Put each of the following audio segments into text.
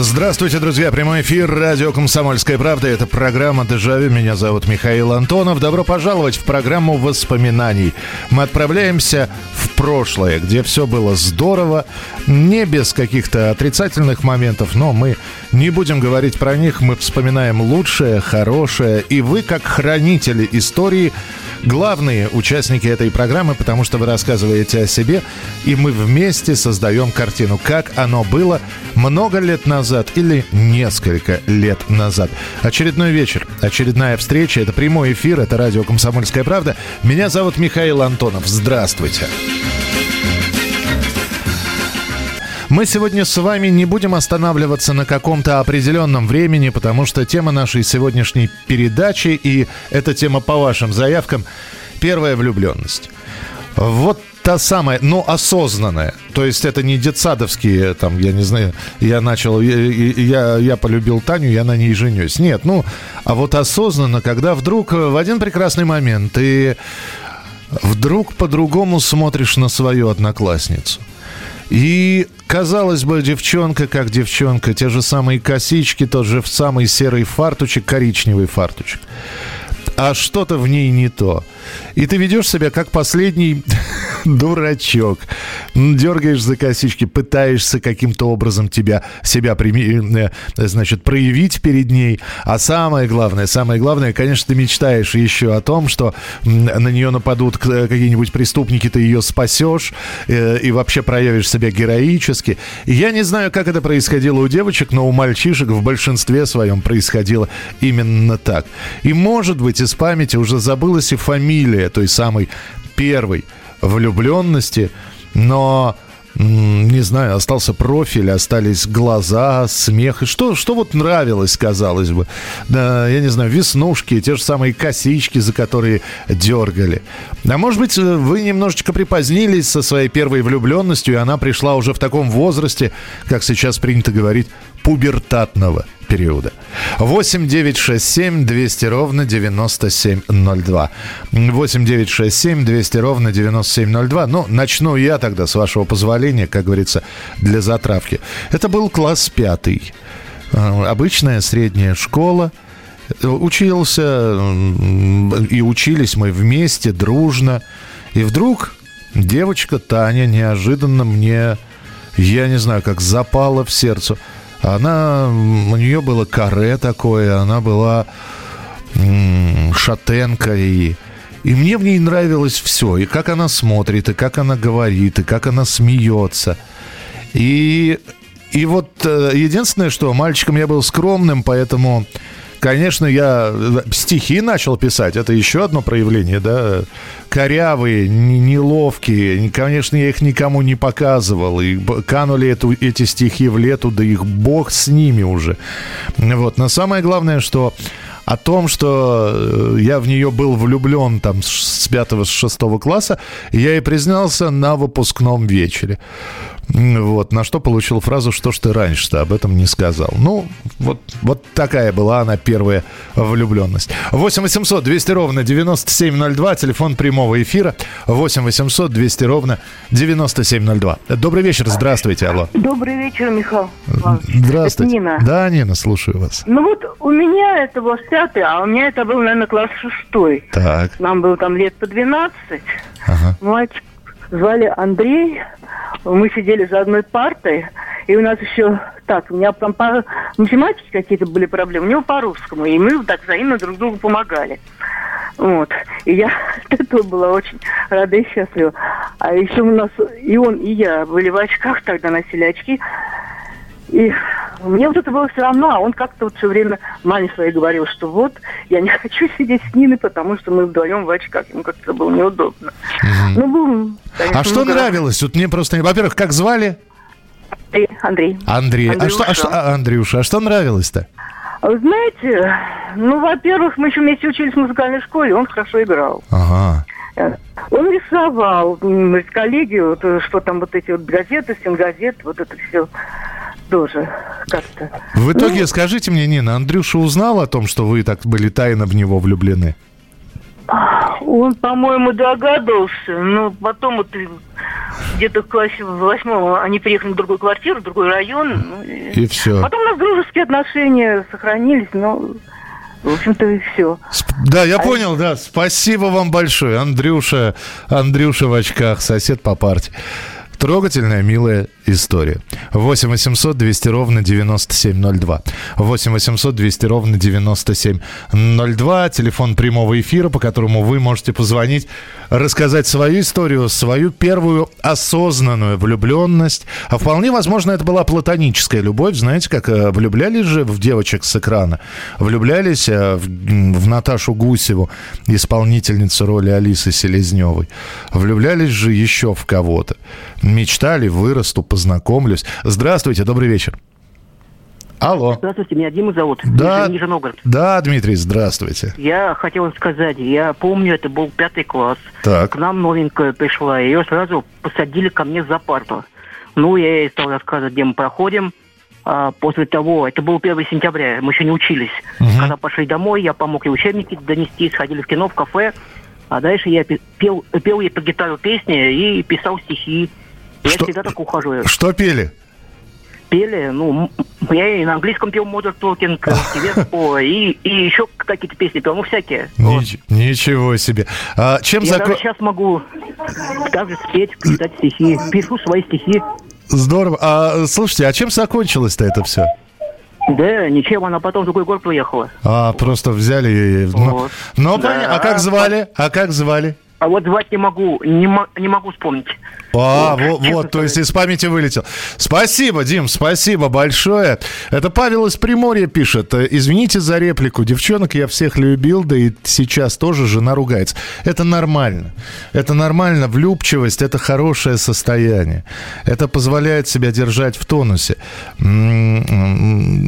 Здравствуйте, друзья. Прямой эфир радио «Комсомольская правда». Это программа «Дежавю». Меня зовут Михаил Антонов. Добро пожаловать в программу воспоминаний. Мы отправляемся в прошлое, где все было здорово, не без каких-то отрицательных моментов, но мы не будем говорить про них. Мы вспоминаем лучшее, хорошее. И вы, как хранители истории, главные участники этой программы, потому что вы рассказываете о себе, и мы вместе создаем картину, как оно было много лет назад или несколько лет назад. Очередной вечер, очередная встреча, это прямой эфир, это радио «Комсомольская правда». Меня зовут Михаил Антонов. Здравствуйте. Мы сегодня с вами не будем останавливаться на каком-то определенном времени, потому что тема нашей сегодняшней передачи, и эта тема по вашим заявкам, первая влюбленность. Вот та самая, но осознанная. То есть это не детсадовские, там, я не знаю, я начал, я, я, я полюбил Таню, я на ней женюсь. Нет, ну, а вот осознанно, когда вдруг в один прекрасный момент ты вдруг по-другому смотришь на свою одноклассницу. И, казалось бы, девчонка как девчонка, те же самые косички, тот же самый серый фартучек, коричневый фартучек. А что-то в ней не то. И ты ведешь себя как последний дурачок. Дергаешь за косички, пытаешься каким-то образом тебя, себя э, значит, проявить перед ней. А самое главное, самое главное, конечно, ты мечтаешь еще о том, что на нее нападут какие-нибудь преступники, ты ее спасешь э, и вообще проявишь себя героически. Я не знаю, как это происходило у девочек, но у мальчишек в большинстве своем происходило именно так. И, может быть, из памяти уже забылась и фамилия той самой первой влюбленности, но не знаю, остался профиль, остались глаза, смех. Что, что вот нравилось, казалось бы? Да, я не знаю, веснушки, те же самые косички, за которые дергали. А может быть, вы немножечко припозднились со своей первой влюбленностью, и она пришла уже в таком возрасте, как сейчас принято говорить, пубертатного периода. 8 9 6 7 200 ровно 9702. 8 9 6 7 200 ровно 9702. Ну, начну я тогда, с вашего позволения, как говорится, для затравки. Это был класс пятый. Обычная средняя школа. Учился и учились мы вместе, дружно. И вдруг девочка Таня неожиданно мне, я не знаю, как запала в сердце – она, у нее было каре такое, она была шатенка и... И мне в ней нравилось все. И как она смотрит, и как она говорит, и как она смеется. И, и вот э, единственное, что мальчиком я был скромным, поэтому Конечно, я э, стихи начал писать, это еще одно проявление, да, корявые, неловкие, конечно, я их никому не показывал, и канули эту, эти стихи в лету, да их бог с ними уже. Вот, но самое главное, что о том, что э, я в нее был влюблен там с пятого, с шестого класса, я и признался на выпускном вечере. Вот, на что получил фразу, что ж ты раньше-то об этом не сказал. Ну, вот, вот такая была она первая влюбленность. 8 800 200 ровно 9702, телефон прямого эфира. 8 800 200 ровно 9702. Добрый вечер, здравствуйте, алло. Добрый вечер, Михаил. Здравствуйте. Это Нина. Да, Нина, слушаю вас. Ну вот у меня это был пятый, а у меня это был, наверное, класс шестой. Так. Нам было там лет по 12. Ага. Мальчик звали Андрей. Мы сидели за одной партой. И у нас еще так, у меня там по математике какие-то были проблемы, у него по русскому. И мы так взаимно друг другу помогали. Вот. И я от этого была очень рада и счастлива. А еще у нас и он, и я были в очках, тогда носили очки. И мне вот это было все равно, а он как-то вот все время маме своей говорил, что вот, я не хочу сидеть с Ниной, потому что мы вдвоем в очках. Ему как-то было неудобно. Мгм. Ну, был, конечно, А что много нравилось? Вот мне просто, во-первых, как звали? Андрей. Андрей. Андрей. А что, а что, а, Андрюша, а что нравилось-то? Знаете, ну, во-первых, мы еще вместе учились в музыкальной школе, он хорошо играл. Ага. Э, он рисовал, коллеги, вот, э, что там вот эти вот газеты, стенгазеты, вот это все тоже как-то. В итоге, Ну, скажите мне, Нина, Андрюша узнал о том, что вы так были тайно в него влюблены? Он, по-моему, догадывался, но потом вот и где-то в классе в восьмом они переехали в другую квартиру, в другой район. ну, И все. Потом у нас дружеские отношения сохранились, но, в общем-то, и все. Да, я понял, да. Спасибо вам большое. Андрюша, Андрюша в очках, сосед по парте. Трогательная, милая история. 8 800 200 ровно 9702. 8 800 200 ровно 9702. Телефон прямого эфира, по которому вы можете позвонить, рассказать свою историю, свою первую осознанную влюбленность. А вполне возможно, это была платоническая любовь. Знаете, как э, влюблялись же в девочек с экрана? Влюблялись э, в, в Наташу Гусеву, исполнительницу роли Алисы Селезневой. Влюблялись же еще в кого-то. Мечтали, вырасту, познакомлюсь. Здравствуйте, добрый вечер. Алло. Здравствуйте, меня Дима зовут. Да. Нижний Новгород. Да, Дмитрий, здравствуйте. Я хотел сказать, я помню, это был пятый класс. Так. К нам новенькая пришла, ее сразу посадили ко мне за парту. Ну, я ей стал рассказывать, где мы проходим. А после того, это было 1 сентября, мы еще не учились. Когда пошли домой, я помог ей учебники донести, сходили в кино, в кафе. А дальше я пе- пел, пел ей по гитару песни и писал стихи. Я Что- всегда так ухаживаю. Что пели? пели, ну, я и на английском пел Modern Talking, Тевеско, и, и еще какие-то песни пел, ну, всякие. Вот. Нич- ничего себе. А чем Я зако- даже сейчас могу также спеть, читать стихи, пишу свои стихи. Здорово. А слушайте, а чем закончилось-то это все? Да, ничем, она потом в другой город уехала. А, просто взяли и... Ну, Вот. ну, Да. понятно. А как звали? А как звали? А вот звать не могу, не, не могу вспомнить. А, Вот, вот, то есть из памяти вылетел. Спасибо, Дим, спасибо большое. Это Павел из Приморья пишет. «Э, Извините за реплику. Девчонок я всех любил, да и сейчас тоже жена ругается. Это нормально. Это нормально. Влюбчивость – это хорошее состояние. Это позволяет себя держать в тонусе. М,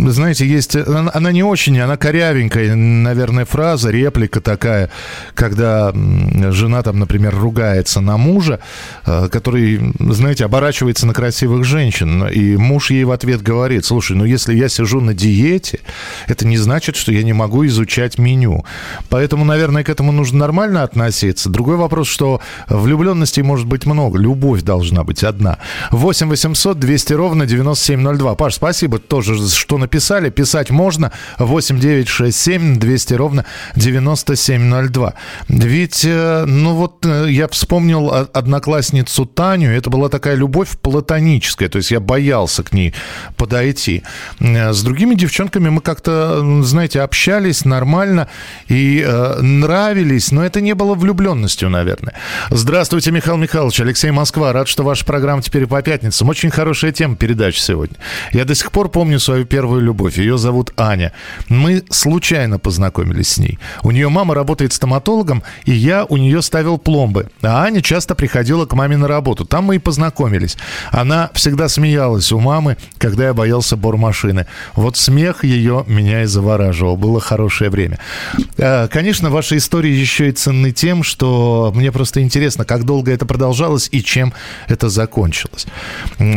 м, Знаете, есть... Она, не очень, она корявенькая, наверное, фраза, реплика такая, когда м, жена там, например, ругается на мужа, э, который, знаете, оборачивается на красивых женщин, и муж ей в ответ говорит, слушай, ну если я сижу на диете, это не значит, что я не могу изучать меню. Поэтому, наверное, к этому нужно нормально относиться. Другой вопрос, что влюбленностей может быть много, любовь должна быть одна. 8 800 200 ровно 9702. Паш, спасибо тоже, что написали. Писать можно. 8 9 6 7 200 ровно 9702. Ведь, э, ну вот, э, я вспомнил одноклассницу Таню. Это была такая любовь платоническая. То есть я боялся к ней подойти. Э, С другими девчонками мы как-то, знаете, общались нормально и э, нравились, но это не было влюбленностью, наверное. Здравствуйте, Михаил Михайлович. Алексей Москва. Рад, что ваша программа теперь по пятницам. Очень хорошая тема передачи сегодня. Я до сих пор помню свою первую любовь. Ее зовут Аня. Мы случайно познакомились с ней. У нее мама работает стоматологом, и я у нее ставил пломбы. А Аня часто приходила к маме на работу. Там мы и познакомились. Она всегда смеялась у мамы, когда я боялся бормашины. Вот смех ее меня и завораживал. Было хорошее время. Э, Конечно, ваши истории еще и ценны тем, что мне просто интересно, как долго это продолжалось и чем это закончилось.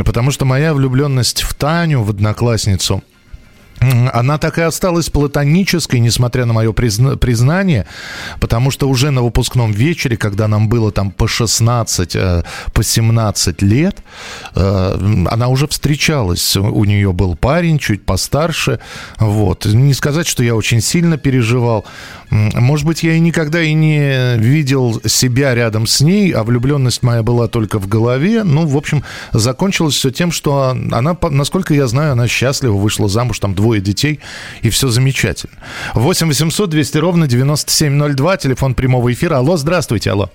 Потому что моя влюбленность в Таню, в одноклассницу, Она так и осталась платонической, несмотря на мое призна- признание, потому что уже на выпускном вечере, когда нам было там по 16, э, по 17 лет, э, она уже встречалась. У нее был парень чуть постарше. Вот. Не сказать, что я очень сильно переживал. Может быть, я и никогда и не видел себя рядом с ней, а влюбленность моя была только в голове. Ну, в общем, закончилось все тем, что она, насколько я знаю, она счастлива, вышла замуж, там двое детей, и все замечательно. 8 800 200 ровно 9702, телефон прямого эфира. Алло, здравствуйте, алло.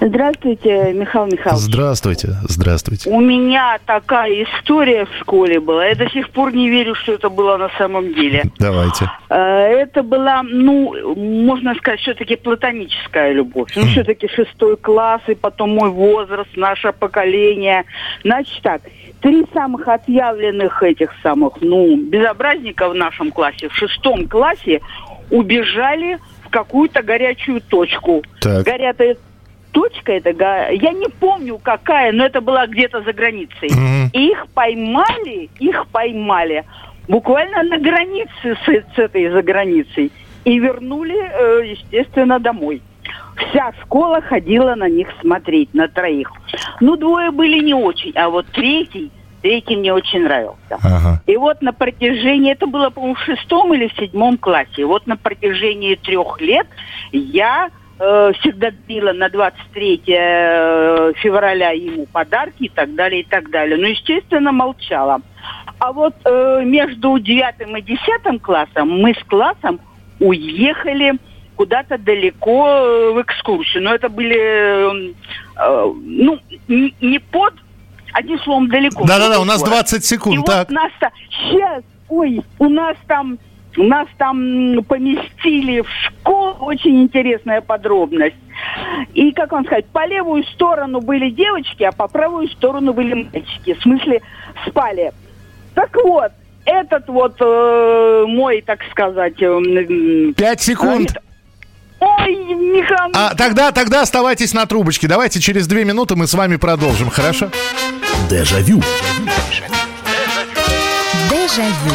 Здравствуйте, Михаил Михайлович. Здравствуйте, здравствуйте. У меня такая история в школе была. Я до сих пор не верю, что это было на самом деле. Давайте. Э, это была, ну, можно сказать, все-таки платоническая любовь. Ну, все-таки шестой класс, и потом мой возраст, наше поколение. Значит так, три самых отъявленных этих самых, ну, безобразников в нашем классе, в шестом классе убежали в какую-то горячую точку. Так. Горят, точка это, я не помню какая, но это была где-то за границей. Мгм. И их поймали, их поймали буквально на границе с, с этой за границей и вернули, э, естественно, домой. Вся школа ходила на них смотреть, на троих. Ну, двое были не очень, а вот третий, третий мне очень нравился. Ага. И вот на протяжении, это было, по-моему, в шестом или в седьмом классе, и вот на протяжении трех лет я э, всегда била на 23 э, февраля ему подарки и так далее, и так далее. Но, естественно, молчала. А вот э, между девятым и десятым классом мы с классом уехали куда-то далеко э, в экскурсию. Но это были, э, э, ну, не под, одним словом, далеко. Да-да-да, у нас Город. 20 И секунд, вот так. нас сейчас, ой, у нас там, нас там поместили в школу, очень интересная подробность. И, как вам сказать, по левую сторону были девочки, а по правую сторону были мальчики. В смысле, спали. Так вот, этот вот э, мой, так сказать... э, м, 5 секунд. э, Ой, Михаил, А, тогда, тогда оставайтесь на трубочке. Давайте через две минуты мы с вами продолжим, хорошо? Дежавю. Дежавю.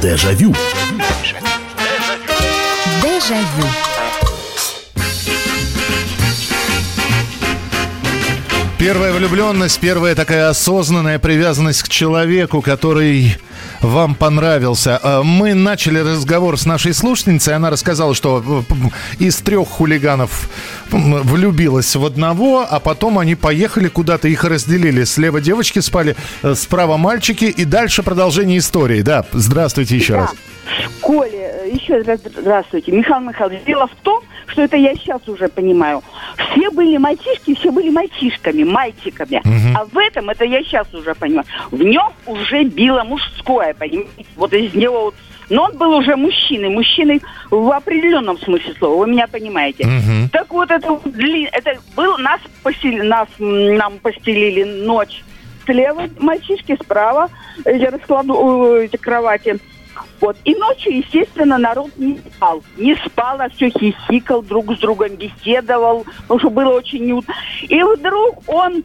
Дежавю. Дежавю. Первая влюбленность, первая такая осознанная привязанность к человеку, который вам понравился. А, Мы начали разговор с нашей слушательницей. Она рассказала, что э, из трех хулиганов влюбилась в одного, а потом они поехали куда-то, их разделили. Слева девочки спали, э, справа мальчики. И дальше продолжение истории. Да, здравствуйте еще раз. В школе, э, еще раз здравствуйте, Михаил Михайлович. Дело в том, что это я сейчас уже понимаю. Все были мальчишки, все были мальчишками, мальчиками. А в этом, это я сейчас уже понимаю, в нем уже било мужское, понимаете? Вот из него вот но он был уже мужчиной, мужчиной в определенном смысле слова, вы меня понимаете. Мгм. Так вот, это, это был, нас, постели, нас нам постелили ночь слева, мальчишки справа, эти раскладу, э, эти кровати. Вот. И ночью, естественно, народ не спал. Не спал, а все хихикал, друг с другом беседовал, потому что было очень неуютно. И вдруг он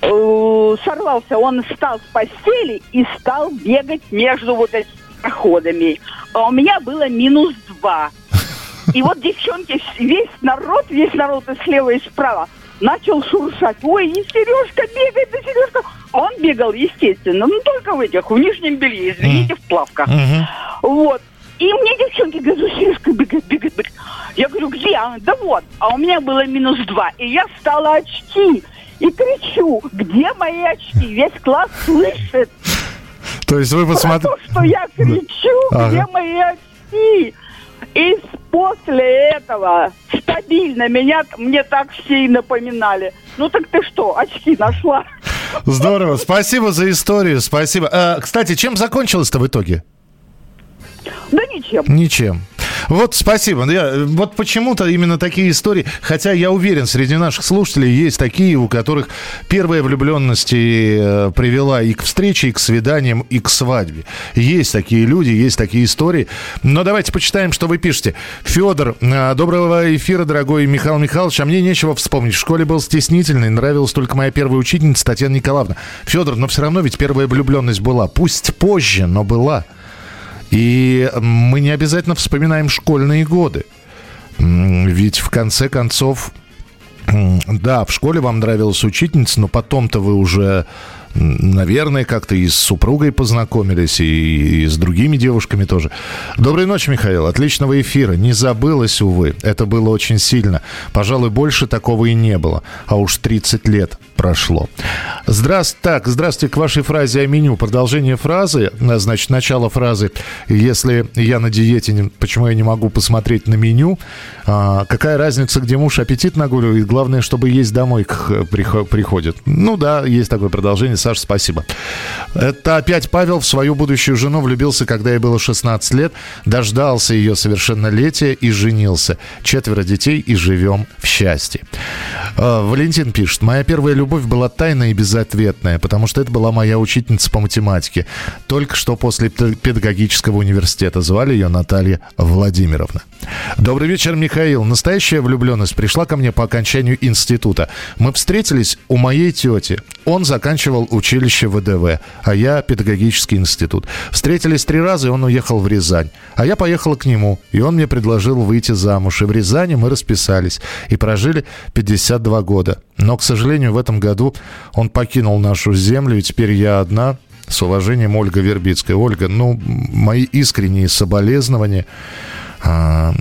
э, сорвался, он встал с постели и стал бегать между вот этими проходами. А у меня было минус два. И вот девчонки, весь народ, весь народ и слева, и справа начал шуршать. Ой, и Сережка бегает, и Сережка. А он бегал, естественно, ну только в этих, в нижнем белье, извините, в плавках. Мгм. Вот. И мне девчонки говорят, «Ну, Сережка бегает, бегает, бегает. Я говорю, где? Она, да вот. А у меня было минус два. И я встала очки. И кричу, где мои очки? Весь класс слышит. То есть вы то, что я кричу, где мои очки? И после этого стабильно меня мне так все и напоминали. Ну так ты что, очки нашла? Здорово, спасибо за историю, спасибо. А, кстати, чем закончилось-то в итоге? Да ничем. Ничем. Вот спасибо. Я, вот почему-то именно такие истории, хотя я уверен, среди наших слушателей есть такие, у которых первая влюбленность э, привела и к встрече, и к свиданиям, и к свадьбе. Есть такие люди, есть такие истории. Но давайте почитаем, что вы пишете. Федор, э, доброго эфира, дорогой Михаил Михайлович. А мне нечего вспомнить. В школе был стеснительный, нравилась только моя первая учительница Татьяна Николаевна. Федор, но все равно ведь первая влюбленность была. Пусть позже, но была. И мы не обязательно вспоминаем школьные годы. Ведь в конце концов, да, в школе вам нравилась учительница, но потом-то вы уже, наверное, как-то и с супругой познакомились, и, и с другими девушками тоже. Доброй ночи, Михаил. Отличного эфира. Не забылось, увы. Это было очень сильно. Пожалуй, больше такого и не было. А уж 30 лет прошло. Здравствуйте. Так, здравствуйте к вашей фразе о меню. Продолжение фразы, а, значит, начало фразы. Если я на диете, почему я не могу посмотреть на меню? А, какая разница, где муж аппетит нагуливает? Главное, чтобы есть домой прихо- приходит. Ну да, есть такое продолжение. Саша, спасибо. Это опять Павел в свою будущую жену влюбился, когда ей было 16 лет, дождался ее совершеннолетия и женился. Четверо детей и живем в счастье. А, Валентин пишет. Моя первая любовь была тайная и безответная, потому что это была моя учительница по математике. Только что после пед- педагогического университета. Звали ее Наталья Владимировна. Добрый вечер, Михаил. Настоящая влюбленность пришла ко мне по окончанию института. Мы встретились у моей тети. Он заканчивал училище ВДВ, а я педагогический институт. Встретились три раза, и он уехал в Рязань. А я поехала к нему, и он мне предложил выйти замуж. И в Рязани мы расписались и прожили 52 года. Но, к сожалению, в этом году он покинул нашу землю, и теперь я одна. С уважением, Ольга Вербицкая. Ольга, ну, мои искренние соболезнования. А,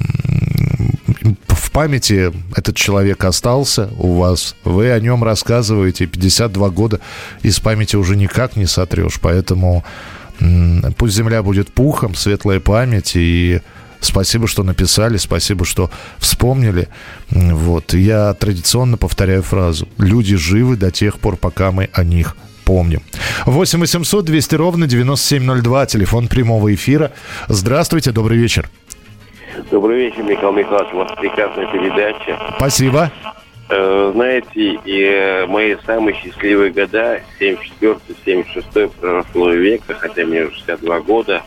В памяти этот человек остался у вас. Вы о нем рассказываете. 52 года из памяти уже никак не сотрешь. Поэтому пусть земля будет пухом, светлая память. И спасибо, что написали, спасибо, что вспомнили. Вот. Я традиционно повторяю фразу. Люди живы до тех пор, пока мы о них помним. 8 800 200 ровно 9702, телефон прямого эфира. Здравствуйте, добрый вечер. Добрый вечер, Михаил Михайлович. У вас прекрасная передача. Спасибо. Э, знаете, и э, мои самые счастливые года, 74-76 прошлого века, хотя мне уже 62 года,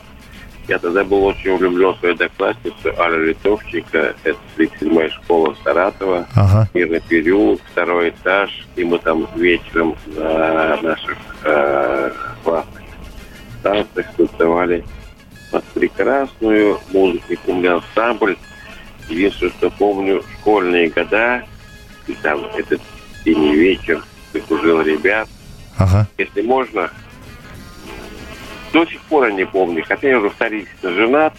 я тогда был очень влюблен в свою одноклассницу Аллу Литовчика. Это 37-я школа Саратова. Ага. Мирный переулок, второй этаж. И мы там вечером на наших э, классных танцах танцевали прекрасную помню ансамбль. Единственное, что помню, школьные года. И там этот зимний вечер окружил ребят. Ага. Если можно, до сих пор я не помню. Хотя я уже вторично женат,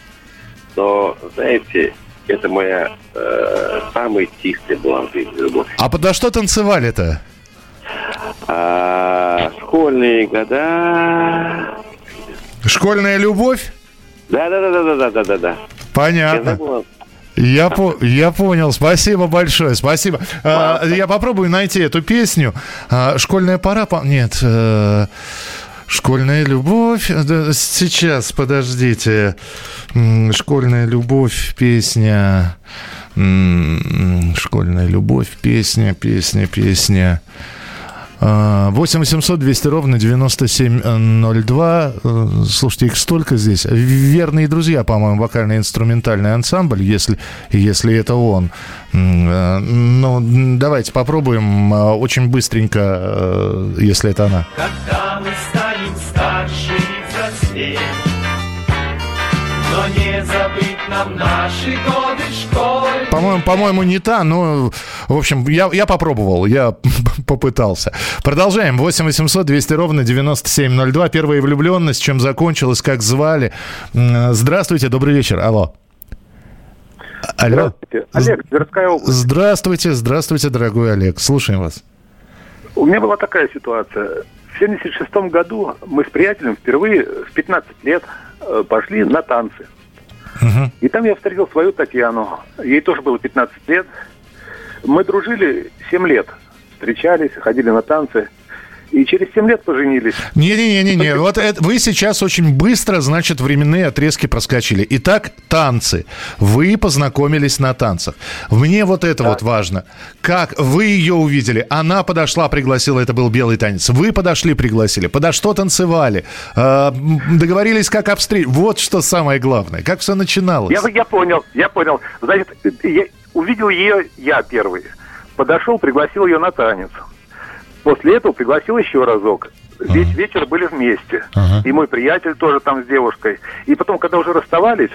но, знаете, это моя э, самая чистая была в жизни любовь. А подо что танцевали-то? А, школьные года... Школьная любовь? Да, да, да, да, да, да, да, да. Понятно. Я, по- я понял. Спасибо большое. Спасибо. А, я попробую найти эту песню. А, школьная пора. по- Нет. э, Школьная любовь. Да, Сейчас, подождите. Школьная любовь, песня. Школьная любовь, песня, песня, песня. А, 8 800 200 ровно 9702. Э, Слушайте, их столько здесь. Верные друзья, по-моему, вокально-инструментальный ансамбль, если, если это он. Э, Ну, давайте попробуем э, очень быстренько, если это она. Когда мы станем старше и взрослее, но не забыть нам наши годы школы. По-моему, по-моему, не та, но, в общем, я, я попробовал, я попытался. Продолжаем. 8 800 200 ровно 9702. Первая влюбленность, чем закончилась, как звали. Здравствуйте, добрый вечер. Алло. Алло. Здравствуйте. Олег, Тверская область. Здравствуйте, здравствуйте, дорогой Олег. Слушаем вас. У меня была такая ситуация. В 76 году мы с приятелем впервые в 15 лет э, пошли на танцы. И там я встретил свою Татьяну. Ей тоже было 15 лет. Мы дружили 7 лет. Встречались, ходили на танцы. И через 7 лет поженились. Не-не-не-не, вот это, вы сейчас очень быстро, значит, временные отрезки проскочили. Итак, танцы. Вы познакомились на танцах. Мне вот это вот важно. Как вы ее увидели? Она подошла, пригласила, это был белый танец. Вы подошли, пригласили. Подо что танцевали? Э, договорились, как обстрел. Вот что самое главное. Как все начиналось? Я, я понял, я понял. Значит, я увидел ее я первый. Подошел, пригласил ее на танец. После этого пригласил еще разок. Весь вечер были вместе. И мой приятель тоже там с девушкой. И потом, когда уже расставались,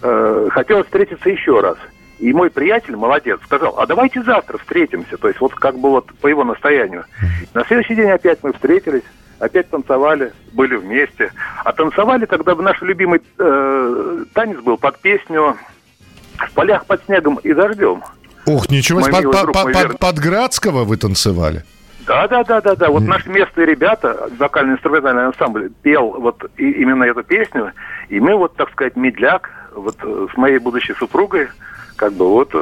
э, хотелось встретиться еще раз. И мой приятель, молодец, сказал, а давайте завтра встретимся. То есть вот как бы вот по его настоянию. На следующий день опять мы встретились, опять танцевали, были вместе. А танцевали, когда наш любимый э, танец был под песню «В полях под снегом и дождем». Ух, ничего себе. Под, под- под- под Градского вы танцевали? Да, да, да, да, да. Вот наши местные ребята, вокально-инструментальный ансамбль, пел вот и- именно эту песню. И мы вот, так сказать, медляк, вот э, с моей будущей супругой, как бы вот э,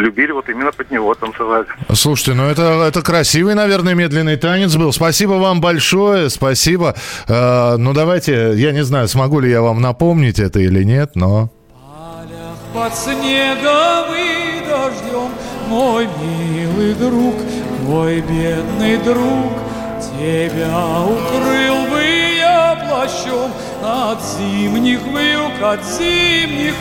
любили вот именно под него танцевать. Слушайте, ну это, это красивый, наверное, медленный танец был. Спасибо вам большое, спасибо. Э, ну давайте, я не знаю, смогу ли я вам напомнить это или нет, но... Под снегом и дождем, мой милый друг, мой бедный друг, тебя укрыл бы я плащом. От зимних вьюг, от зимних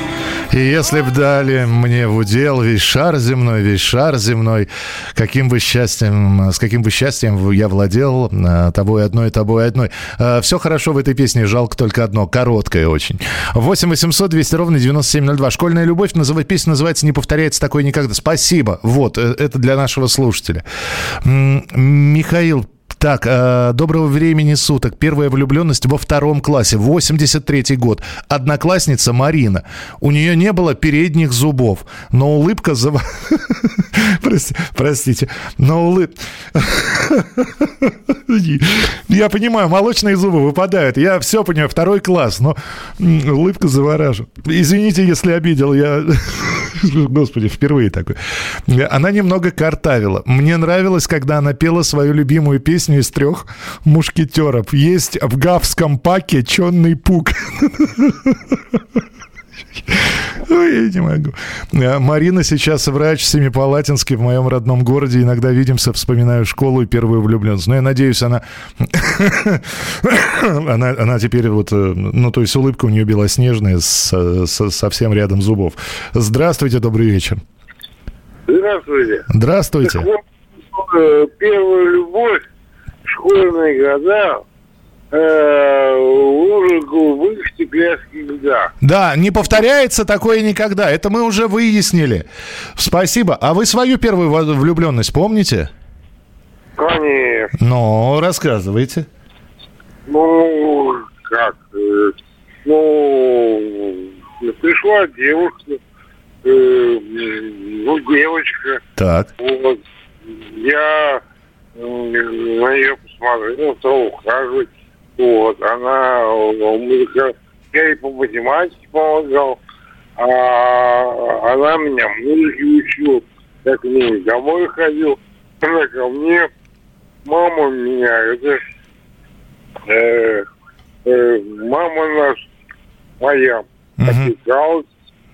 И если б дали мне в удел весь шар земной, весь шар земной, каким бы счастьем, с каким бы счастьем я владел э, тобой одной, тобой одной. Все хорошо в этой песне, жалко только одно, короткое очень. 8 800 200 ровно 9702. Школьная любовь, называет, песня называется «Не повторяется такое никогда». Спасибо. Вот, э, это для нашего слушателя. Михаил так, э, доброго времени суток. Первая влюбленность во втором классе, 83-й год. Одноклассница Марина. У нее не было передних зубов, но улыбка... зав- Прости- Простите, но улыб... Я понимаю, молочные зубы выпадают. Я все понимаю, второй класс, но улыбка завораживает. Извините, если обидел, я... Господи, впервые такой. Она немного картавила. Мне нравилось, когда она пела свою любимую песню из трех мушкетеров. Есть в гавском паке чонный пук. Ой, я не могу. А, Марина сейчас врач Семипалатинский в моем родном городе. Иногда видимся, вспоминаю школу и первую влюбленность. Но я надеюсь, она... она, она теперь вот... э, Ну, то есть улыбка у нее белоснежная, с- с- совсем рядом зубов. Здравствуйте, добрый вечер. Здравствуйте. Здравствуйте. Так вот, э, первая любовь, школьные года, голубых стекляшки льда. Да, не повторяется такое никогда. Это мы уже выяснили. Спасибо. А вы свою первую влюбленность помните? Конечно. Ну, рассказывайте. Ну, как, э, ну, пришла девушка, э, ну, девочка. Так. Вот. Я на нее посмотрел, стал ухаживать. Вот. Она э, музыка, я ей по математике помогал, а она меня музыке учила. Я к ней домой ходил, она ко мне, мама меня, это э, э, мама наша, моя, опекалась,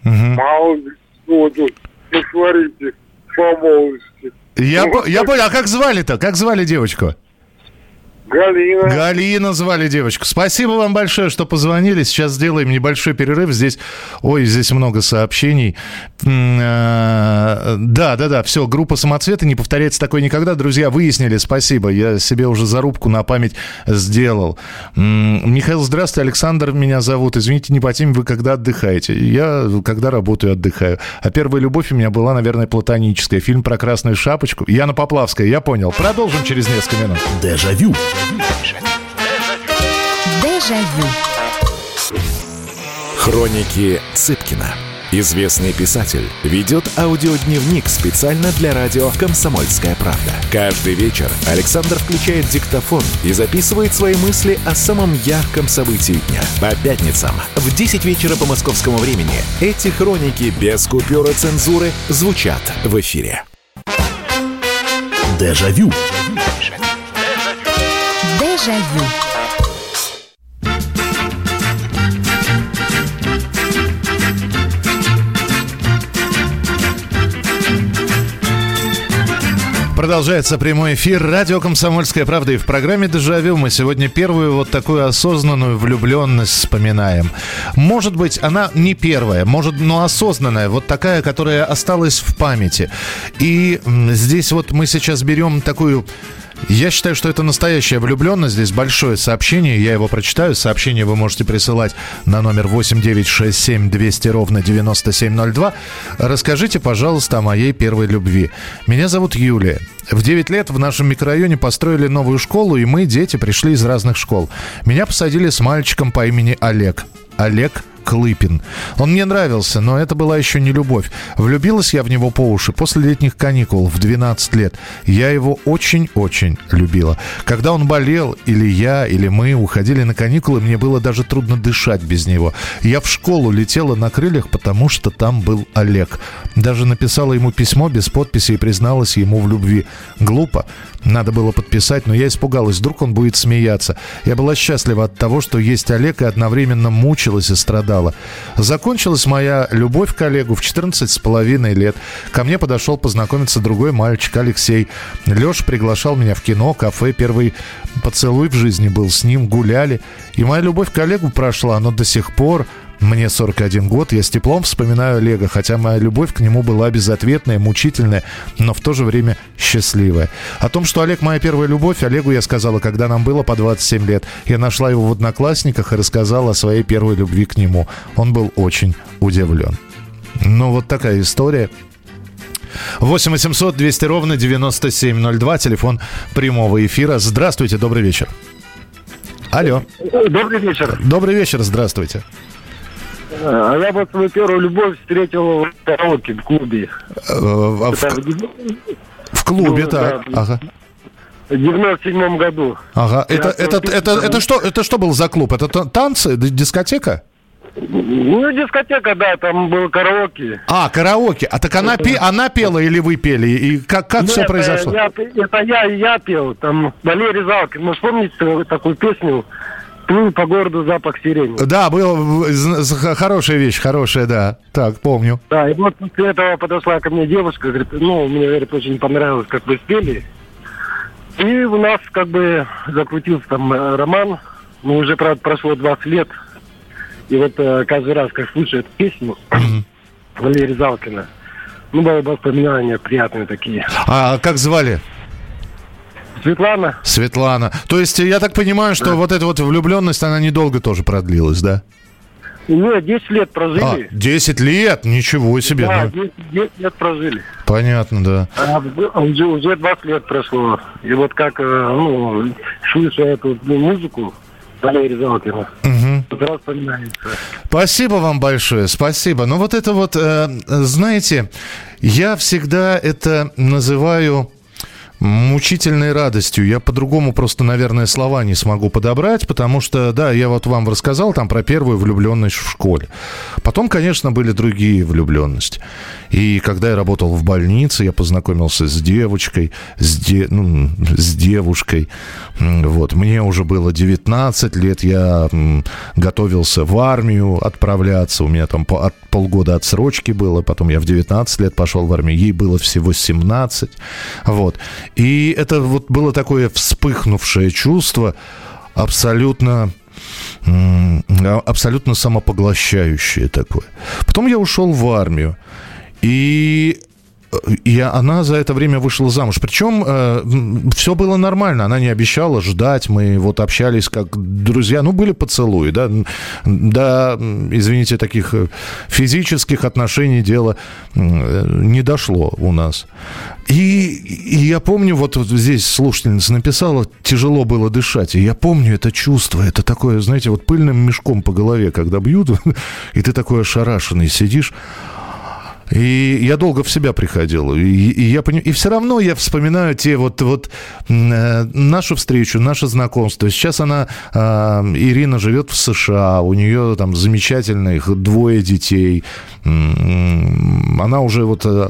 мало тут, не говорите, по молодости. Я, Ну, по- я понял, а как звали-то? Как звали девочку? Галина. Галина звали девочку. Спасибо вам большое, что позвонили. Сейчас сделаем небольшой перерыв. Здесь, ой, здесь много сообщений. Э, Да, да, да, все, группа самоцветы не повторяется такое никогда. Друзья, выяснили, спасибо. Я себе уже зарубку на память сделал. Михаил, здравствуйте. Александр меня зовут. Извините, не по теме, вы когда отдыхаете? Я когда работаю, отдыхаю. А первая любовь у меня была, наверное, платоническая. Фильм про красную шапочку. Яна Поплавская, я понял. Продолжим через несколько минут. Дежавю. Дежавю. Хроники Цыпкина. Известный писатель ведет аудиодневник специально для радио «Комсомольская правда». Каждый вечер Александр включает диктофон и записывает свои мысли о самом ярком событии дня. По пятницам в 10 вечера по московскому времени эти хроники без купюра цензуры звучат в эфире. Дежавю. Дежавю. Продолжается прямой эфир радио «Комсомольская правда». И в программе «Дежавю» мы сегодня первую вот такую осознанную влюбленность вспоминаем. Может быть, она не первая, может, но осознанная, вот такая, которая осталась в памяти. И здесь вот мы сейчас берем такую Я считаю, что это настоящая влюбленность. Здесь большое сообщение, я его прочитаю. Сообщение вы можете присылать на номер 8967 200 ровно 9702. Расскажите, пожалуйста, о моей первой любви. Меня зовут Юлия. В 9 лет в нашем микрорайоне построили новую школу, и мы, дети, пришли из разных школ. Меня посадили с мальчиком по имени Олег. Олег Клыпин. Он мне нравился, но это была еще не любовь. Влюбилась я в него по уши после летних каникул в 12 лет. Я его очень-очень любила. Когда он болел, или я, или мы уходили на каникулы, мне было даже трудно дышать без него. Я в школу летела на крыльях, потому что там был Олег. Даже написала ему письмо без подписи и призналась ему в любви. Глупо. Надо было подписать, но я испугалась, вдруг он будет смеяться. Я была счастлива от того, что есть Олег, и одновременно мучилась и страдала. Закончилась моя любовь к Олегу в 14 с половиной лет. Ко мне подошел познакомиться другой мальчик, Алексей. Леша приглашал меня в кино, кафе. Первый поцелуй в жизни был с ним, гуляли. И моя любовь к Олегу прошла, но до сих пор мне 41 год, я с теплом вспоминаю Олега, хотя моя любовь к нему была безответная, мучительная, но в то же время счастливая. О том, что Олег моя первая любовь, Олегу я сказала, когда нам было по 27 лет. Я нашла его в Одноклассниках и рассказала о своей первой любви к нему. Он был очень удивлен. Ну, вот такая история. 8 800 200 ровно 9702, телефон прямого эфира. Здравствуйте, добрый вечер. Алло. Добрый вечер. Добрый вечер, здравствуйте. А я вот свою первую любовь встретил в караоке в клубе. Э, В, Это в клубе, Ну, так. да. Ага. в 97 году. Ага. Это, Я это, это, это, что, это что был за клуб? Это та- танцы, дискотека? Ну, дискотека, да, там был караоке. А, караоке. А так она, пе- она пела или вы пели? И как, как все Нет, произошло? я- это я, я пел, там Валерий Залкин. Ну, вспомните такую песню «Плыл по городу запах сирени». Да, был хорошая вещь, хорошая, да. Так, помню. Да, и вот после этого подошла ко мне девушка, говорит, ну, мне, говорит, очень понравилось, как вы спели. И у нас как бы закрутился там э, роман. Ну, уже, правда, прошло 20 лет. И вот э, каждый раз, как слышу эту песню Валерия Залкина, ну, было воспоминания приятные такие. А как звали? Светлана. Светлана. То есть я так понимаю, что вот эта вот влюбленность, она недолго тоже продлилась, да? Нет, 10 лет А, прожили. 10 лет? Ничего себе. да, ну, 10, 10 лет прожили. понятно, да. А уже, уже 20 лет прошло. И вот как, э, ну, слышу эту ну, музыку Валерия Залкина, сразу вспоминается. Спасибо вам большое, спасибо. Ну вот это вот, э, знаете, я всегда это называю мучительной радостью. Я по-другому просто, наверное, слова не смогу подобрать, потому что, да, я вот вам рассказал там про первую влюбленность в школе. Потом, конечно, были другие влюбленности. И когда я работал в больнице, я познакомился с девочкой, с, де- ну, с девушкой. Вот. Мне уже было 19 лет, я готовился в армию отправляться. У меня там от полгода отсрочки было. Потом я в 19 лет пошел в армию. Ей было всего 17. Вот. И это вот было такое вспыхнувшее чувство абсолютно абсолютно самопоглощающее такое. Потом я ушел в армию. И и она за это время вышла замуж. Причем все было нормально. Она не обещала ждать. Мы вот общались как друзья. Ну, были поцелуи, да. Да, извините, таких э, физических отношений дело м, не дошло у нас. И, и я помню, вот здесь слушательница написала, тяжело было дышать. И я помню это чувство. Это такое, знаете, вот пыльным мешком по голове, когда бьют, и ты такой ошарашенный сидишь. И я долго в себя приходил. И, и я поним... и все равно я вспоминаю те вот, вот э, нашу встречу, наше знакомство. Сейчас она, э, Ирина, живет в США. У нее там замечательных двое детей. Она уже вот э,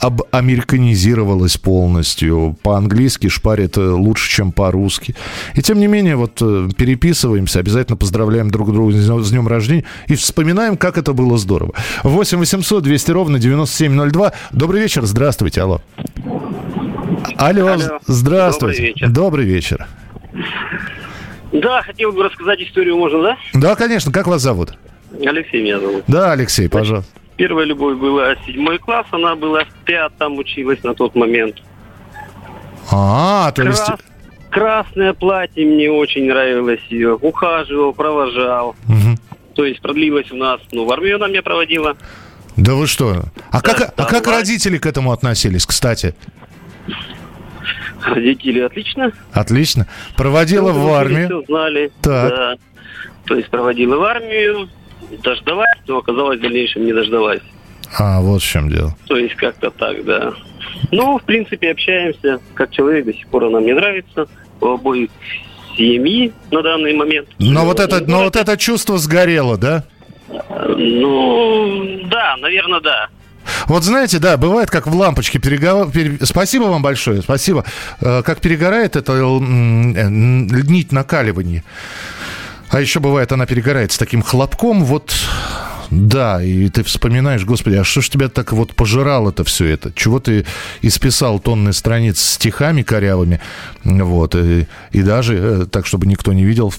м, ам- об- американизировалась полностью. По-английски шпарит э, лучше, чем по-русски. И тем не менее, вот э, переписываемся, обязательно поздравляем друг друга с днем- с днем рождения и вспоминаем, как это было здорово. 8 800 200 ровно 9702. Добрый вечер, здравствуйте, алло. Алло, Алло. здравствуйте. Добрый вечер. Добрый вечер. Да, хотел бы рассказать историю, можно, да? Да, конечно, как вас зовут? Алексей меня зовут. Да, Алексей, пожалуйста. Первая любовь была седьмой класс, она была в пятом, училась на тот момент. А, то есть... Крас- Красное платье мне очень нравилось ее. Ухаживал, провожал. Мгм. То есть продлилась у нас, ну, в армию она меня проводила. Да вы что? А как, а да, как ладно. родители к этому относились, кстати? Родители отлично. Отлично. Проводила в Друг друга армию. всё знали. Так. Да. То есть проводила в армию, дождалась, но оказалось в дальнейшем не дождалась. А, вот в чем дело. То есть как-то так, да. Ну, в принципе, общаемся. Как человек до сих пор она мне нравится. У обоих семьи на данный момент. Но вот это, но вот это чувство сгорело, да? Ну, да, наверное, да. Вот знаете, да, бывает, как в лампочке перегор... пере- Спасибо вам большое, спасибо. Э, Как перегорает эта э, нить накаливания. А еще бывает, она перегорает с таким хлопком, вот... Да, и ты вспоминаешь, господи, а что ж тебя так вот пожирало это все это? Чего ты исписал тонны страниц стихами корявыми, вот, и, и даже, э, так, чтобы никто не видел,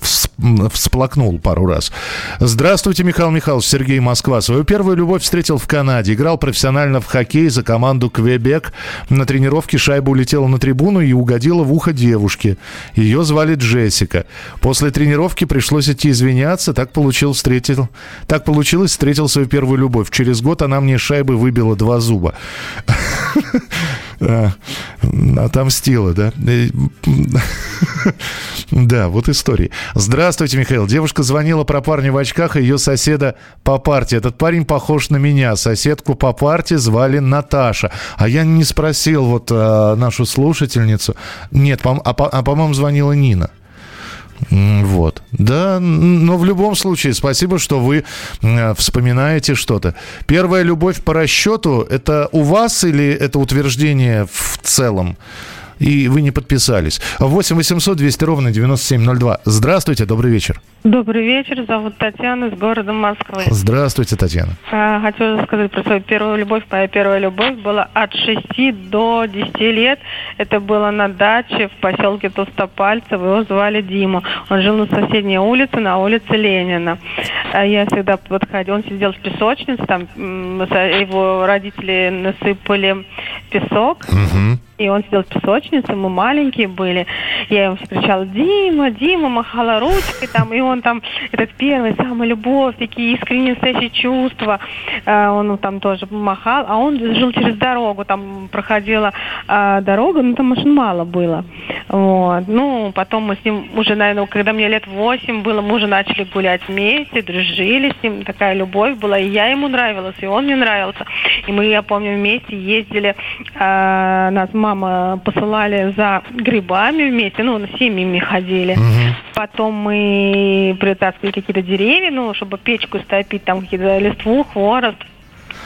всплакнул пару раз. Здравствуйте, Михаил Михайлович, Сергей Москва. Свою первую любовь встретил в Канаде. Играл профессионально в хоккей за команду Квебек. На тренировке шайба улетела на трибуну и угодила в ухо девушки. Ее звали Джессика. После тренировки пришлось идти извиняться. Так получил, встретил, так получилось, встретил свою первую любовь. Через год она мне шайбы выбила два зуба. А, Отомстила, да? Э, Да, вот история. Здравствуйте, Михаил. Девушка звонила про парня в очках и ее соседа по парте. Этот парень похож на меня. Соседку по парте звали Наташа. А я не спросил вот а, нашу слушательницу. Нет, а, по- а, по-моему, звонила Нина. Вот. Да, но в любом случае, спасибо, что вы э, вспоминаете что-то. Первая любовь по расчету, это у вас или это утверждение в целом? И вы не подписались. 8 800 200 ровно 9702. Здравствуйте, добрый вечер. Добрый вечер, зовут Татьяна из города Москвы. Здравствуйте, Татьяна. А, Хочу рассказать про свою первую любовь. Моя первая любовь была от 6 до 10 лет. Это было на даче в поселке Толстопальцево. Его звали Дима. Он жил на соседней улице, на улице Ленина. А Я всегда подходила. Он сидел в песочнице, там его родители насыпали песок. И он сидел в песочнице, мы маленькие были. Я ему кричала, Дима, Дима, махала ручкой там, и он там, этот первый, самая любовь, такие искренние настоящие чувства. Он там тоже махал, а он жил через дорогу, там проходила а, дорога, но там машин мало было. Вот. Ну, потом мы с ним уже, наверное, когда мне лет восемь было, мы уже начали гулять вместе, дружили с ним, такая любовь была, и я ему нравилась, и он мне нравился. И мы, я помню, вместе ездили, а, нас мама посылали за грибами вместе, ну, семьями ходили. Потом мы притаскивали какие-то деревья, ну, чтобы печку стопить, там какие-то листву, хворост.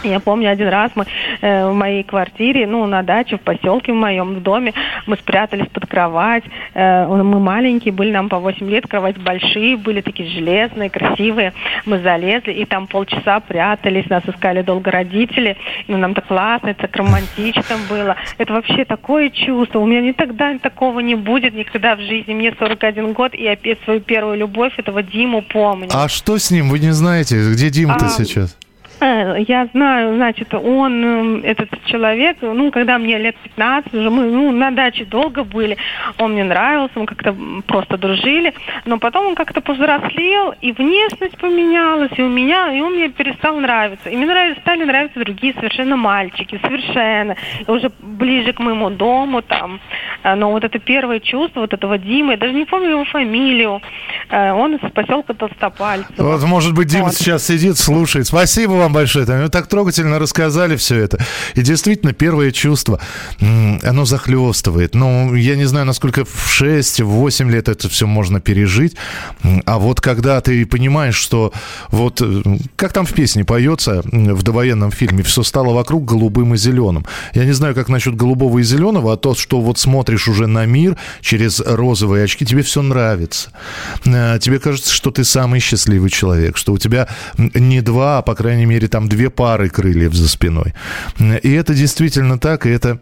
Я помню, один раз мы э, в моей квартире, ну, на даче, в поселке в моем, в доме, мы спрятались под кровать. Э, мы маленькие были, нам по 8 лет, кровать большие были, такие железные, красивые. Мы залезли, и там полчаса прятались, нас искали долго родители. И нам так классно, это так романтично было. Это вообще такое чувство. У меня никогда такого не будет, никогда в жизни. Мне 41 год, и опять свою первую любовь, этого Диму помню. А что с ним? Вы не знаете, где Дима-то А, сейчас? Я знаю, значит, он, э, этот человек, ну, когда мне лет 15, уже мы, ну, на даче долго были, он мне нравился, мы как-то просто дружили, но потом он как-то повзрослел, и внешность поменялась, и у меня, и он мне перестал нравиться. И мне нравились, стали нравиться другие совершенно мальчики, совершенно, и уже ближе к моему дому там. Э, Но вот это первое чувство вот этого Димы, я даже не помню его фамилию, Э, он из поселка Толстопальцево. Вот, может быть, Дима Вот. сейчас сидит, слушает. Спасибо вам большое. Вы так трогательно рассказали все это. И действительно, первое чувство, оно захлестывает. Ну, я не знаю, насколько в 6-8 лет это все можно пережить. А вот когда ты понимаешь, что вот, э, как там в песне поется, в довоенном фильме, все стало вокруг голубым и зеленым. Я не знаю, как насчет голубого и зеленого, а то, что вот смотришь уже на мир через розовые очки, тебе все нравится. Э, Тебе кажется, что ты самый счастливый человек, что у тебя не два, а, по крайней мере, там две пары крыльев за спиной. И это действительно так, и это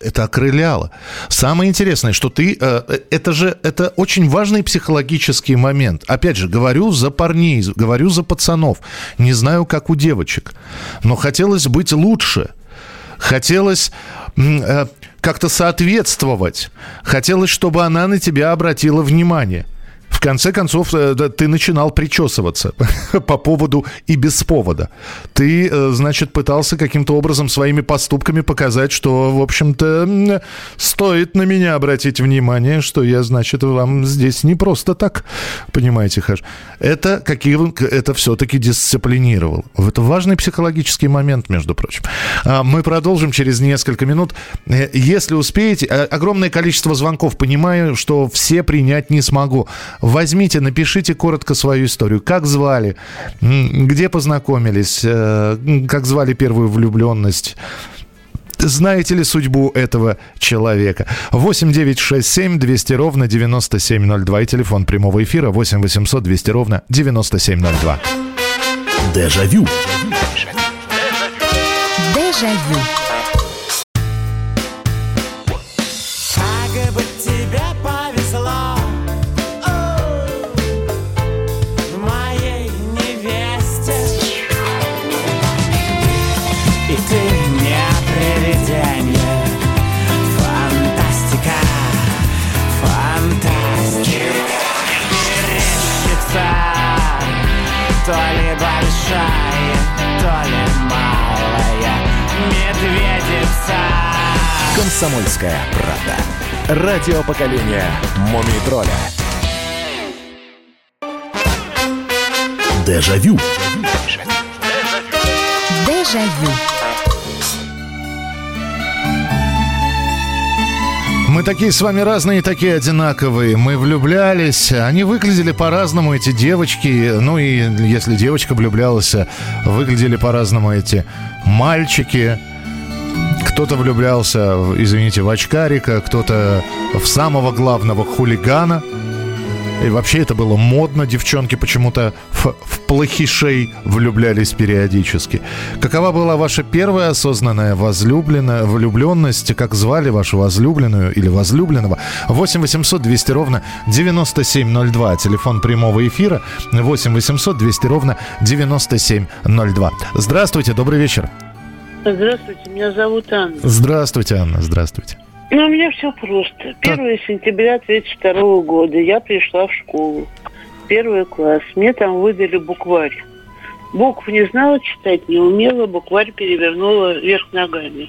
это окрыляло. Самое интересное, что ты... э, это же это очень важный психологический момент. Опять же, говорю за парней, говорю за пацанов. Не знаю, как у девочек. Но хотелось быть лучше. хотелось э, как-то соответствовать, хотелось, чтобы она на тебя обратила внимание. Конце концов, э, ты начинал причесываться по поводу и без повода. Ты, э, значит, пытался каким-то образом своими поступками показать, что, в общем-то, стоит на меня обратить внимание, что я, значит, вам здесь не просто так, понимаете, Хаш. Это, какие, это все-таки дисциплинировал. Это важный психологический момент, между прочим. А, Мы продолжим через несколько минут. Э, Если успеете, э, огромное количество звонков, понимаю, что все принять не смогу. Возьмите, напишите коротко свою историю. Как звали, где познакомились, э, как звали первую влюбленность. Знаете ли судьбу этого человека? 8 9 6 7 200 ровно 9702 и телефон прямого эфира 8 800 200 ровно 9702. Дежавю. Дежавю. Как То ли большая, то ли малая Медведица Комсомольская правда. Радио поколения Мумий тролля. Дежавю. Дежавю. Мы такие с вами разные, такие одинаковые. Мы влюблялись. Они выглядели по-разному, эти девочки. Ну и если девочка влюблялась, выглядели по-разному эти мальчики. Кто-то влюблялся, извините, в очкарика, кто-то в самого главного хулигана. И вообще это было модно. Девчонки почему-то в, в плохишей влюблялись периодически. Какова была ваша первая осознанная возлюбленная, влюбленность? Как звали вашу возлюбленную или возлюбленного? 8 800 200 ровно 9702. Телефон прямого эфира 8 800 200 ровно 9702. Здравствуйте, добрый вечер. Здравствуйте, меня зовут Анна. Здравствуйте, Анна, здравствуйте. Ну, у меня все просто. 1 сентября 1932 года я пришла в школу. Первый класс. Мне там выдали букварь. Букв не знала читать, не умела, букварь перевернула вверх ногами.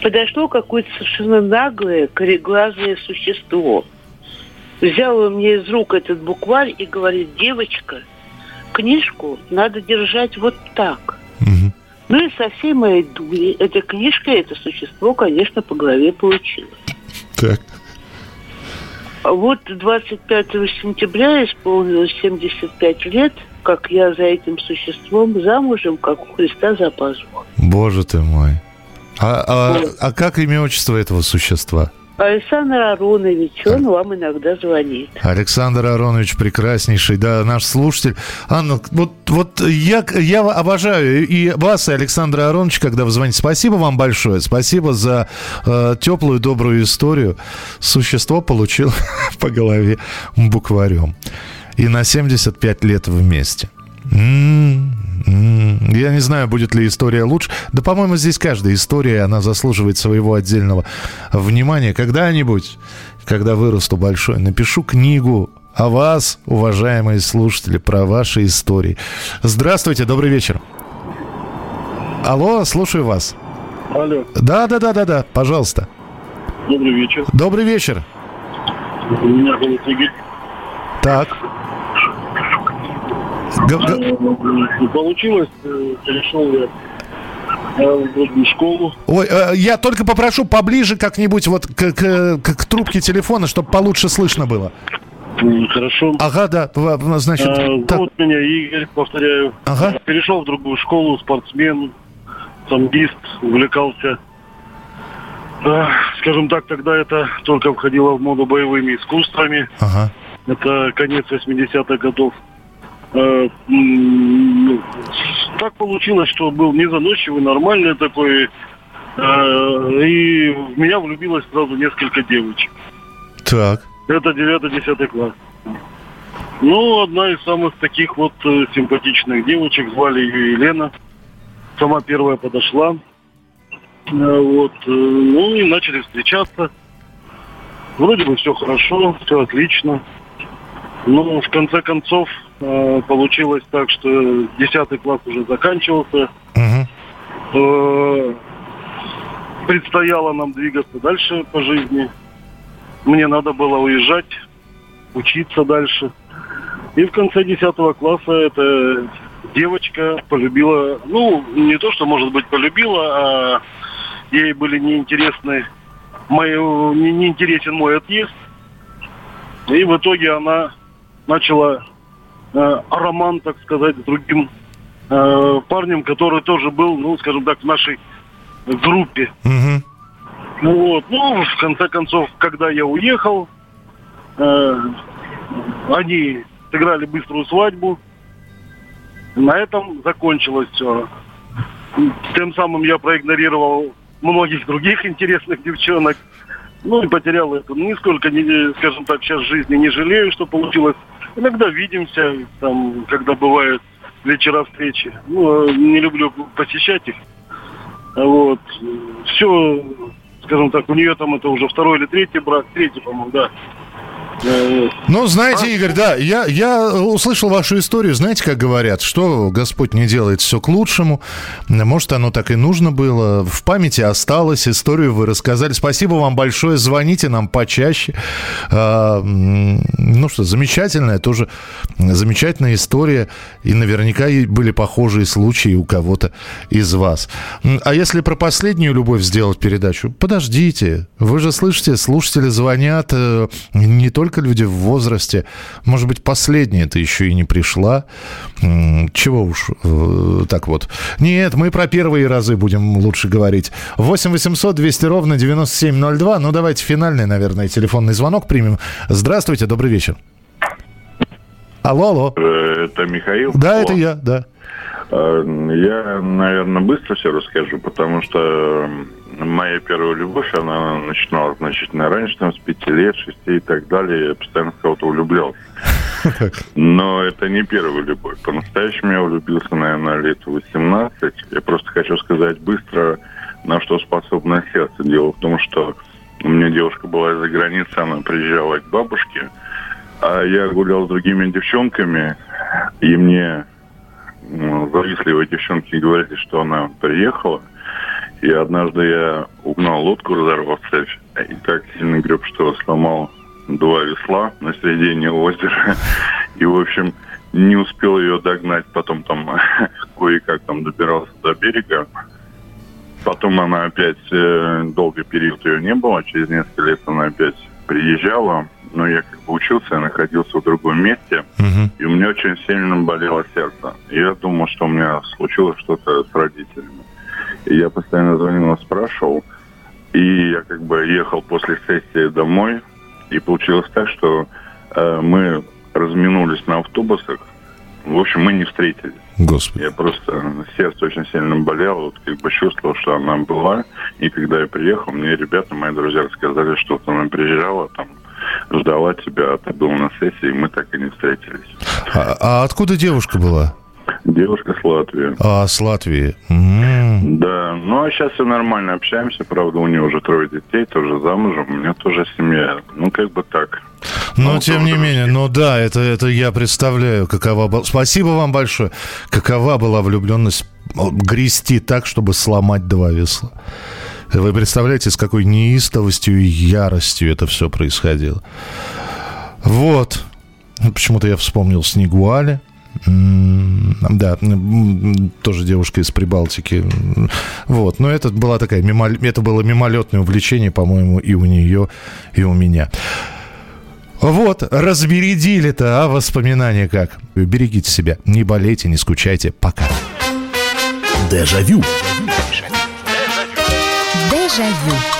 Подошло какое-то совершенно наглое, кореглазое существо. Взяло мне из рук этот букварь и говорит, девочка, книжку надо держать вот так. Ну и со всей моей дури эта книжка, это существо, конечно, по голове получило. Так. А Вот 25 сентября исполнилось 75 лет, как я за этим существом замужем, как у Христа за пазухой. Боже ты мой. А, а- а как имя отчество этого существа? Александр Аронович, он вам иногда звонит. Александр Аронович прекраснейший, да, наш слушатель. Анна, вот, вот я, я обожаю и вас, и Александра Ароновича, когда вы звоните. Спасибо вам большое, спасибо за э, теплую, добрую историю. Существо получил по голове букварем. И на 75 лет вместе. М, м. Я не знаю, будет ли история лучше. Да, по-моему, здесь каждая история, она заслуживает своего отдельного внимания. Когда-нибудь, когда вырасту большой, напишу книгу о вас, уважаемые слушатели, про ваши истории. Здравствуйте, добрый вечер. Алло, слушаю вас. Алло, Да, да, да, да, да, пожалуйста. добрый вечер. Добрый вечер. Меня зовут Игорь. Так. Не получилось, э, перешел я э, в другую школу. Ой, э, я только попрошу поближе как-нибудь вот к, к- к- трубке телефона, чтобы получше слышно было. Хорошо. Ага, да, значит, А, так. зовут меня Игорь, повторяю. Ага. Перешел в другую школу, спортсмен, самбист, увлекался. А, Скажем так, тогда это только входило в моду боевыми искусствами. Ага. Это конец 80-х годов. Э, Так получилось, что был незаносчивый, нормальный такой. э, И в меня влюбилось сразу несколько девочек. Так. Это 9-10 класс. Ну, одна из самых таких вот э, симпатичных девочек, звали ее Елена. Сама первая подошла. Вот. Ну и начали встречаться. Вроде бы все хорошо, все отлично. Но в конце концов э, получилось так, что 10 класс уже заканчивался. Э, Предстояло нам двигаться дальше по жизни. Мне надо было уезжать, учиться дальше. И в конце 10 класса эта девочка полюбила, ну, не то, что, может быть, полюбила, а ей были неинтересны мои, не, неинтересен мой отъезд. И в итоге она начала э, роман, так сказать, с другим э, парнем, который тоже был, ну, скажем так, в нашей группе. Ну Вот. Ну, в конце концов, когда я уехал, э, они сыграли быструю свадьбу. На этом закончилось все. Тем самым я проигнорировал многих других интересных девчонок. Ну и потерял это. Ну, нисколько, не, скажем так, сейчас жизни не жалею, что получилось. Иногда видимся, там, когда бывают вечера встречи. Ну, не люблю посещать их. Вот. Все, скажем так, у нее там это уже второй или третий брак, третий, по-моему, да. Ну, знаете, Игорь, да, я, я услышал вашу историю. Знаете, как говорят, что Господь не делает все к лучшему. Может, оно так и нужно было. В памяти осталось, историю вы рассказали. Спасибо вам большое. Звоните нам почаще. А, ну что, замечательная, тоже замечательная история. И наверняка были похожие случаи у кого-то из вас. А если про последнюю любовь сделать передачу, подождите. Вы же слышите, слушатели звонят, э, не только люди в возрасте. Может быть, последняя-то еще и не пришла. Чего уж э, так вот. Нет, мы про первые разы будем лучше говорить. 8 800 200 ровно 9702. Ну, давайте финальный, наверное, телефонный звонок примем. Здравствуйте, добрый вечер. Алло, алло. Э, Это Михаил? Да, это я, да. Э, Я, наверное, быстро все расскажу, потому что моя первая любовь, она начиналась значительно раньше, там, с пяти лет, шести и так далее. Я постоянно в кого-то влюблялся. Но это не первая любовь. По-настоящему я влюбился, наверное, лет 18. Я просто хочу сказать быстро, на что способно сердце. Дело в том, что у меня девушка была из-за границы, она приезжала к бабушке, а я гулял с другими девчонками, и мне завистливые девчонки говорили, что она приехала. И однажды я угнал лодку, разорвав цепь, и так сильно греб, что сломал два весла на середине озера. И, в общем, не успел ее догнать. Потом там кое-как там добирался до берега. Потом она опять, э, долгий период ее не было. Через несколько лет она опять приезжала. Но я как бы учился, я находился в другом месте. И у меня очень сильно болело сердце. И я думал, что у меня случилось что-то с родителями. Я постоянно звонил спрашивал. И я как бы ехал после сессии домой. И получилось так, что э, мы разминулись на автобусах. В общем, мы не встретились. Господи. Я просто сердце очень сильно болело, вот как бы чувствовал, что она была. И когда я приехал, мне ребята, мои друзья рассказали, что вот она приезжала, там ждала тебя, а ты был на сессии, и мы так и не встретились. А, а откуда девушка была? Девушка с Латвии. А, с Латвии. М. Да, ну а сейчас все нормально общаемся, правда, у нее уже трое детей, тоже замужем, у меня тоже семья. Ну, как бы так. Но тем не менее, ну да, это, это я представляю, какова была. Спасибо вам большое. Какова была влюбленность грести так, чтобы сломать два весла. Вы представляете, с какой неистовостью и яростью это все происходило. Вот. Почему-то я вспомнил Снегуаля. Да, тоже девушка из Прибалтики. Вот, но это была такая, мимо- это было мимолетное увлечение, по-моему, и у нее, и у меня. Вот, разбередили-то, а, воспоминания как. Берегите себя, не болейте, не скучайте. Пока. Дежавю. Дежавю.